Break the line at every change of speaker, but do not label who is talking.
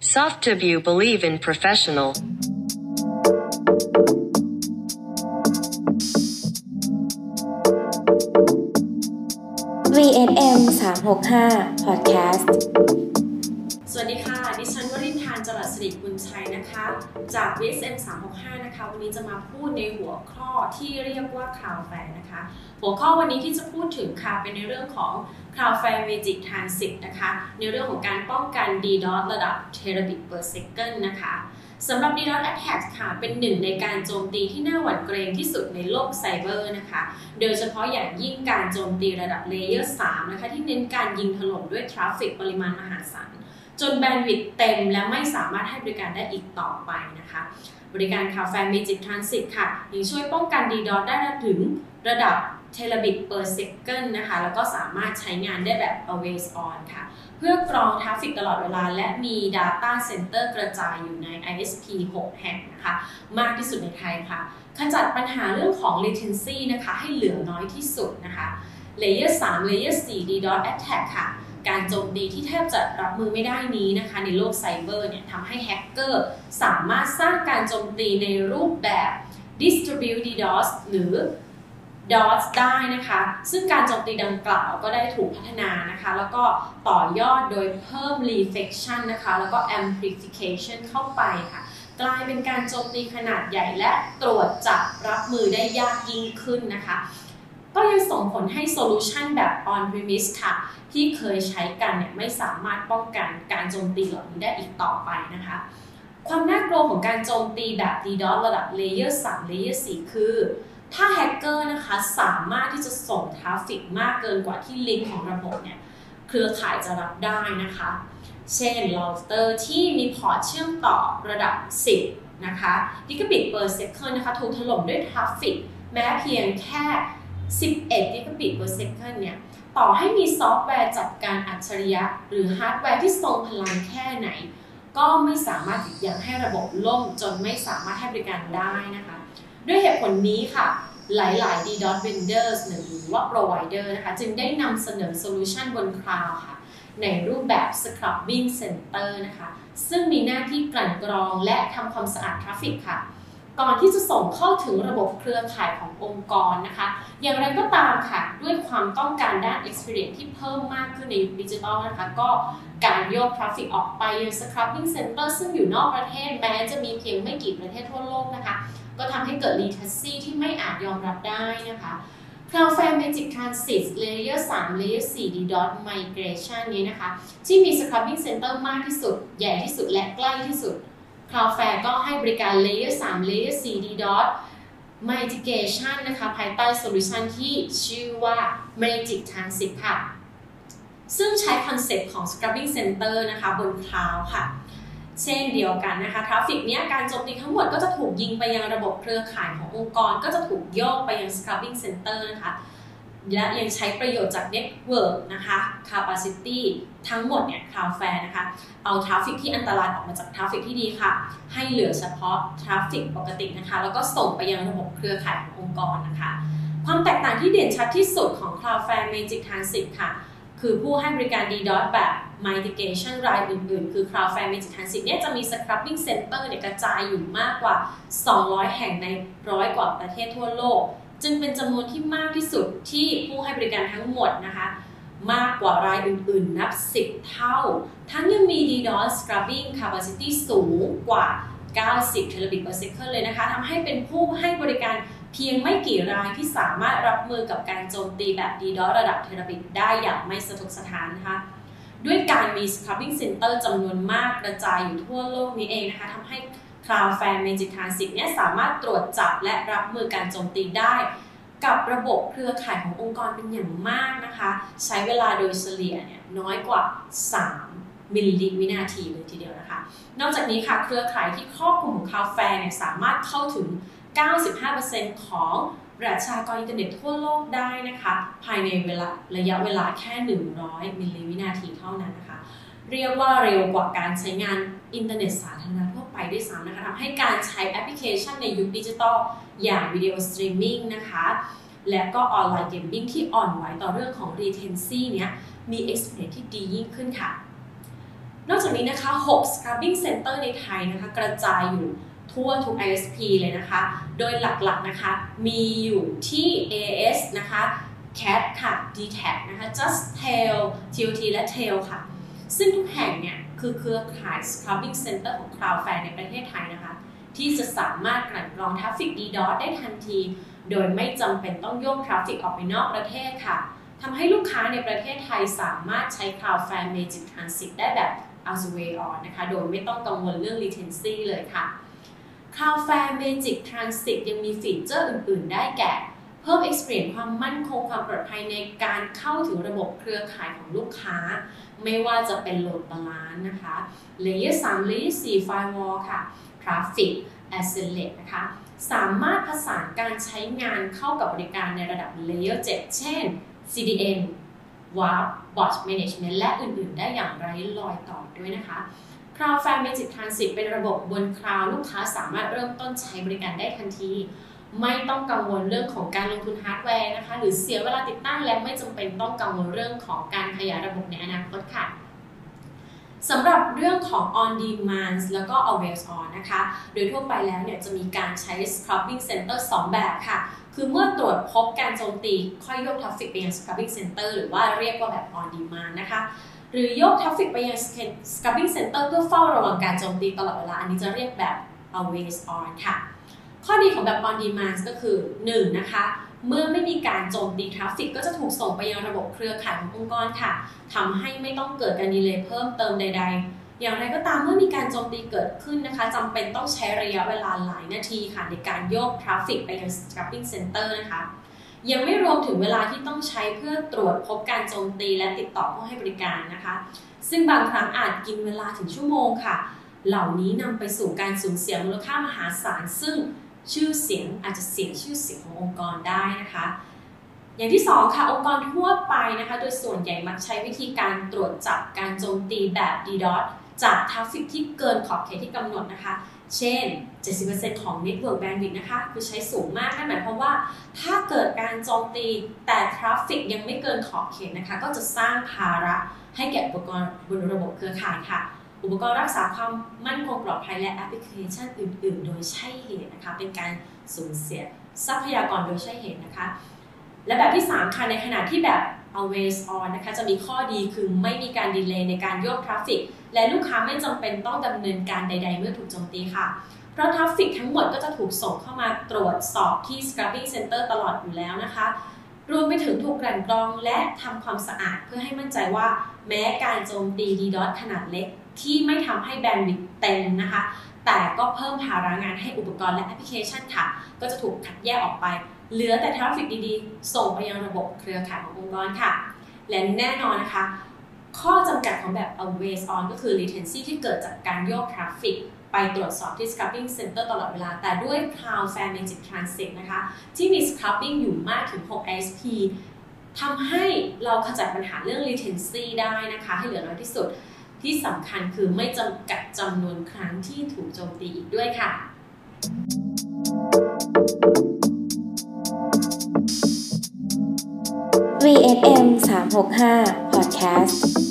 Softdebut believe in professional.
VSM 365 Podcast
รัสสิริกุลชัยนะคะ จาก VSM 365 นะคะ วันนี้จะมาพูดในหัวข้อที่เรียกว่า Cloudflare นะคะ หัวข้อวันนี้ที่จะพูดถึงค่ะ เป็นในเรื่องของCloudflare Magic Transit นะคะ ในเรื่องของการป้องกัน DDoS ระดับ Terabit per second นะคะสำหรับ DDoS attack ค่ะ เป็นหนึ่งในการโจมตีที่น่าหวั่นเกรงที่สุดในโลกไซเบอร์นะคะ โดยเฉพาะอย่างยิ่งการโจมตีระดับ Layer 3นะคะ ที่เน้นการยิงถล่มด้วยทราฟฟิกปริมาณมหาศาล จนแบนด์วิดต์เต็มและไม่สามารถให้บริการได้อีกต่อไปนะคะ บริการ Cloudflare Magic Transit ค่ะยังช่วยป้องกัน DDoS ได้ถึงระดับเทเลบิต per second นะคะ แล้วก็สามารถใช้งานได้แบบ always on ค่ะ เพื่อกรองทราฟฟิกตลอดเวลา และมี Data Center กระจายอยู่ใน ISP 6 แห่งนะคะ มากที่สุดในไทยค่ะ ขจัดปัญหาเรื่องของ latency นะคะ ให้เหลือน้อยที่สุดนะคะ Layer 3 Layer 4 DDoS attack ค่ะ การโจมตีที่แทบจะรับมือไม่ได้นี้นะคะ ในโลกไซเบอร์เนี่ยทำให้แฮกเกอร์สามารถสร้างการโจมตีในรูปแบบ Distribute DDoS หรือ DOS ได้นะคะ ซึ่งการโจมตีดังกล่าวก็ได้ถูกพัฒนานะคะ แล้วก็ต่อยอดโดยเพิ่ม reflection นะคะ แล้วก็ amplification เข้าไปค่ะ กลายเป็นการโจมตีขนาดใหญ่และตรวจจับรับมือได้ยากยิ่งขึ้นนะคะ งส่งผลให้โซลูชันแบบ on premise ค่ะ ที่เคยใช้กันเนี่ยไม่สามารถป้องกันการโจมตีเหล่านี้ได้อีกต่อไปนะคะ ความน่ากลัวของการโจมตีแบบ DDoS ระดับ Layer 3 Layer 4 คือ ถ้าแฮกเกอร์นะคะสามารถที่จะส่งทราฟฟิกมากเกินกว่าที่ลิงก์ของระบบเนี่ยเครือข่ายจะรับได้นะคะ เช่นเราเตอร์ที่มีพอร์ตเชื่อมต่อระดับ 10 นะคะกิกะบิต per second นะคะ ถูกถล่มด้วยทราฟฟิกแม้เพียงแค่ 11 กิกะบิต per second เนี่ย ต่อให้มีซอฟต์แวร์จัดการอัจฉริยะ หรือฮาร์ดแวร์ที่ทรงพลังแค่ไหน ก็ไม่สามารถหยุดยั้งให้ระบบล่มจนไม่สามารถให้บริการได้นะคะ ด้วยเหตุผลนี้ค่ะ หลาย ๆ DDoS vendors หรือว่า provider นะคะ จึงได้นำเสนอโซลูชันบนคลาวด์ค่ะ ในรูปแบบ scrubbing center นะคะ ซึ่งมีหน้าที่กลั่นกรองและทำความสะอาดทราฟฟิกค่ะ ก่อนที่จะส่งเข้าถึงระบบเครือข่ายขององค์กรนะคะ อย่างไรก็ตามค่ะด้วยความต้องการด้าน experience ที่เพิ่มมากขึ้นในยุคดิจิทัลนะคะ ก็การโยกทราฟฟิกออกไปยัง scrubbing center ซึ่งอยู่นอกประเทศแม้จะมีเพียงไม่กี่ประเทศทั่วโลกนะคะ ก็ทำให้เกิด latency ที่ไม่อาจยอมรับได้นะคะ Cloudflare Magic Transit Layer 3 Layer 4 DDoS Mitigation นี้นะคะ ที่มี Scrubbing Center มากที่สุด ใหญ่ที่สุดและใกล้ที่สุด Cloudflare ก็ให้บริการ Layer 3 Layer 4 DDoS Mitigation นะคะ ภายใต้โซลูชันที่ชื่อว่า Magic Transit ค่ะ ซึ่งใช้คอนเซ็ปต์ของ Scrubbing Center นะคะ บน Cloud ค่ะ เช่นเดียวกันนะคะทราฟฟิกเนี้ยการโจมตีทั้งหมดก็จะถูกยิงไปยังระบบเครือข่ายขององค์กร ก็จะถูกโยกไปยัง Scrubbing Center นะคะ และยังใช้ประโยชน์จาก Network นะคะ Capacity ทั้งหมดเนี่ย Cloudflare นะคะ เอาทราฟฟิกที่อันตรายออกมาจากทราฟฟิกที่ดีค่ะ ให้เหลือเฉพาะทราฟฟิกปกตินะคะ แล้วก็ส่งไปยังระบบเครือข่ายขององค์กรนะคะ ความแตกต่างที่เด่นชัดที่สุดของ Cloudflare Magic Transit ค่ะ คือผู้ให้บริการ DDoS แบบ mitigation รายอื่นๆ คือ Cloudflare Magic Transit เนี่ยจะมี scrubbing center เนี่ยกระจายอยู่มากกว่า 200 แห่งในร้อยกว่าประเทศทั่วโลก จึงเป็นจำนวนที่มากที่สุดที่ผู้ให้บริการทั้งหมดนะคะ มากกว่ารายอื่นๆ นับ 10 เท่า ทั้งยังมี DDoS scrubbing capacity สูงกว่า 90 terabit per second เลยนะคะทำให้เป็นผู้ให้บริการเพียงไม่กี่รายที่สามารถรับมือกับการโจมตีแบบ DDoS ระดับเทราบิตได้อย่างไม่สะทกสถานนะคะ ด้วยการมี scrubbing center จำนวนมากกระจายอยู่ทั่วโลกนี้เองนะคะทำให้ Cloudflare Magic Transit เนี่ยสามารถตรวจจับและรับมือการโจมตีได้ กับระบบเครือข่ายขององค์กรเป็นอย่างมากนะคะ ใช้เวลาโดยเฉลี่ยเนี่ยน้อยกว่า 3 มิลลิวินาทีเลยทีเดียวนะคะ นอกจากนี้ค่ะเครือข่ายที่ครอบคลุมของ Cloudflare เนี่ยสามารถเข้าถึง 95%ของประชากรอินเทอร์เน็ตทั่วโลกได้นะคะ ภายในเวลาระยะเวลาแค่ 100 มิลลิวินาทีเท่านั้นนะคะ เรียกว่าเร็วกว่าการใช้งานอินเทอร์เน็ตสาธารณะทั่วไปด้วยซ้ำนะคะทำให้การใช้แอปพลิเคชันในยุคดิจิตอลอย่าง video streaming นะคะ และก็ online gaming ที่อ่อนไหวต่อเรื่องของ latency เนี้ยมี experience ที่ดียิ่งขึ้นค่ะ นอกจากนี้นะคะ 6 scrubbing center ในไทยนะคะ กระจายอยู่ทั่วทุก ISP เลยนะคะ โดยหลักๆนะคะ มีอยู่ที่ AIS นะคะ CAT ค่ะ DTAC นะคะ JasTel TOT และ True ค่ะ ซึ่งทุกแห่งเนี่ยคือเครือข่าย scrubbing center ของ Cloudflare ในประเทศไทยนะคะ ที่จะสามารถกลั่นกรองทราฟฟิก DDoS ได้ทันที โดยไม่จำเป็นต้องโยกทราฟฟิกออกไปนอกประเทศค่ะทำให้ลูกค้าในประเทศไทยสามารถใช้ Cloudflare Magic Transit ได้แบบ as way on นะคะ โดยไม่ต้องกังวลเรื่อง latency เลยค่ะ Cloudflare Magic Transit ยังมีฟีเจอร์อื่น ๆ ได้แก่ เพิ่ม experience ความมั่นคงความปลอดภัยในการเข้าถึงระบบเครือข่ายของลูกค้า ไม่ว่าจะเป็น load balance นะคะ layer 3 layer 4 firewall ค่ะ traffic accelerate นะคะ สามารถผสานการใช้งานเข้ากับบริการในระดับ layer 7 เช่น CDN WARP Bot Management และอื่น ๆ ได้อย่างไร้รอยต่อด้วยนะคะ Cloudflare Magic Transit เป็นระบบบนคลาวด์ลูกค้าสามารถเริ่มต้นใช้บริการได้ทันที ไม่ต้องกังวลเรื่องของการลงทุนฮาร์ดแวร์นะคะ หรือเสียเวลาติดตั้งและไม่จำเป็นต้องกังวลเรื่องของการขยายระบบในอนาคตค่ะสำหรับเรื่องของ on demand แล้วก็ always on นะคะ โดยทั่วไปแล้วเนี่ยจะมีการใช้ scrubbing center 2 แบบค่ะ คือเมื่อตรวจพบการโจมตีค่อยยกทราฟฟิกไปยัง scrubbing center หรือว่าเรียกว่าแบบ on demand นะคะ หรือยกทราฟฟิกไปยัง scrubbing center เพื่อเฝ้าระวังการโจมตีตลอดเวลา อันนี้จะเรียกแบบ always on ค่ะ ข้อดีของแบบ on demand ก็คือ 1. นะคะเมื่อไม่มีการโจมตีทราฟฟิกก็จะถูกส่งไปยังระบบเครือข่ายขององค์กรค่ะทำให้ไม่ต้องเกิดการ delay เพิ่มเติมใด ๆ อย่างไรก็ตามเมื่อมีการโจมตีเกิดขึ้นนะคะจำเป็นต้องใช้ระยะเวลาหลายนาทีค่ะ ในการโยกทราฟฟิกไปยัง scrubbing center นะคะ ยังไม่รวมถึงเวลาที่ต้องใช้เพื่อตรวจพบการโจมตีและติดต่อผู้ให้บริการนะคะ ซึ่งบางครั้งอาจกินเวลาถึงชั่วโมงค่ะ เหล่านี้นำไปสู่การสูญเสียมูลค่ามหาศาลซึ่ง ชื่อเสียงอาจจะเสียชื่อเสียงขององค์กรได้นะคะ อย่างที่2ค่ะองค์กรทั่วไปนะคะ โดยส่วนใหญ่มักใช้วิธีการตรวจจับการโจมตีแบบ DDoS จากทราฟฟิกที่เกินขอบเขตที่กำหนดนะคะ เช่น 70%ของ Network Bandwidth นะคะ คือใช้สูงมากนั่นหมายความว่า ถ้าเกิดการโจมตีแต่ traffic ยังไม่เกินขอบเขตนะคะ ก็จะสร้างภาระให้แก่อุปกรณ์บนระบบเครือข่ายค่ะ อุปกรณ์รักษาความมั่นคงปลอดภัยและแอปพลิเคชันอื่น ๆ โดยใช่เหตุนะคะ เป็นการสูญเสียทรัพยากรโดยใช่เหตุนะคะ และแบบที่ 3 ค่ะ ในขณะที่แบบ always on นะคะ จะมีข้อดีคือไม่มีการ delay ในการโยก traffic และลูกค้าไม่จำเป็นต้องดำเนินการใด ๆ เมื่อถูกโจมตีค่ะ เพราะ traffic ทั้งหมดก็จะถูกส่งเข้ามาตรวจสอบที่ scrubbing center ตลอดอยู่แล้วนะคะ รวมไปถึงถูกกลั่นกรองและทำความสะอาดเพื่อให้มั่นใจว่า แม้การโจมตี DDoS ขนาดเล็ก ที่ไม่ทำให้ bandwidth เต็มนะคะ แต่ก็เพิ่มภาระงานให้อุปกรณ์และแอปพลิเคชันค่ะ ก็จะถูกคัดแยกออกไป เหลือแต่ traffic ดีๆ ส่งไปยังระบบเครือข่ายขององค์กรค่ะ และแน่นอนนะคะ ข้อจำกัดของแบบ always on ก็คือ latency ที่เกิดจากการโยกทราฟฟิกไปตรวจสอบที่ scrubbing center ตลอดเวลา แต่ด้วย Cloudflare Magic Transit นะคะ ที่มี scrubbing อยู่มากถึง 6 ISP ทำให้เราขจัดปัญหาเรื่อง latency ได้นะคะ ให้เหลือน้อยที่สุด ที่สำคัญคือไม่จำกัดจำนวนครั้งที่ถูกโจมตีอีกด้วยค่ะ
VSM 365 Podcast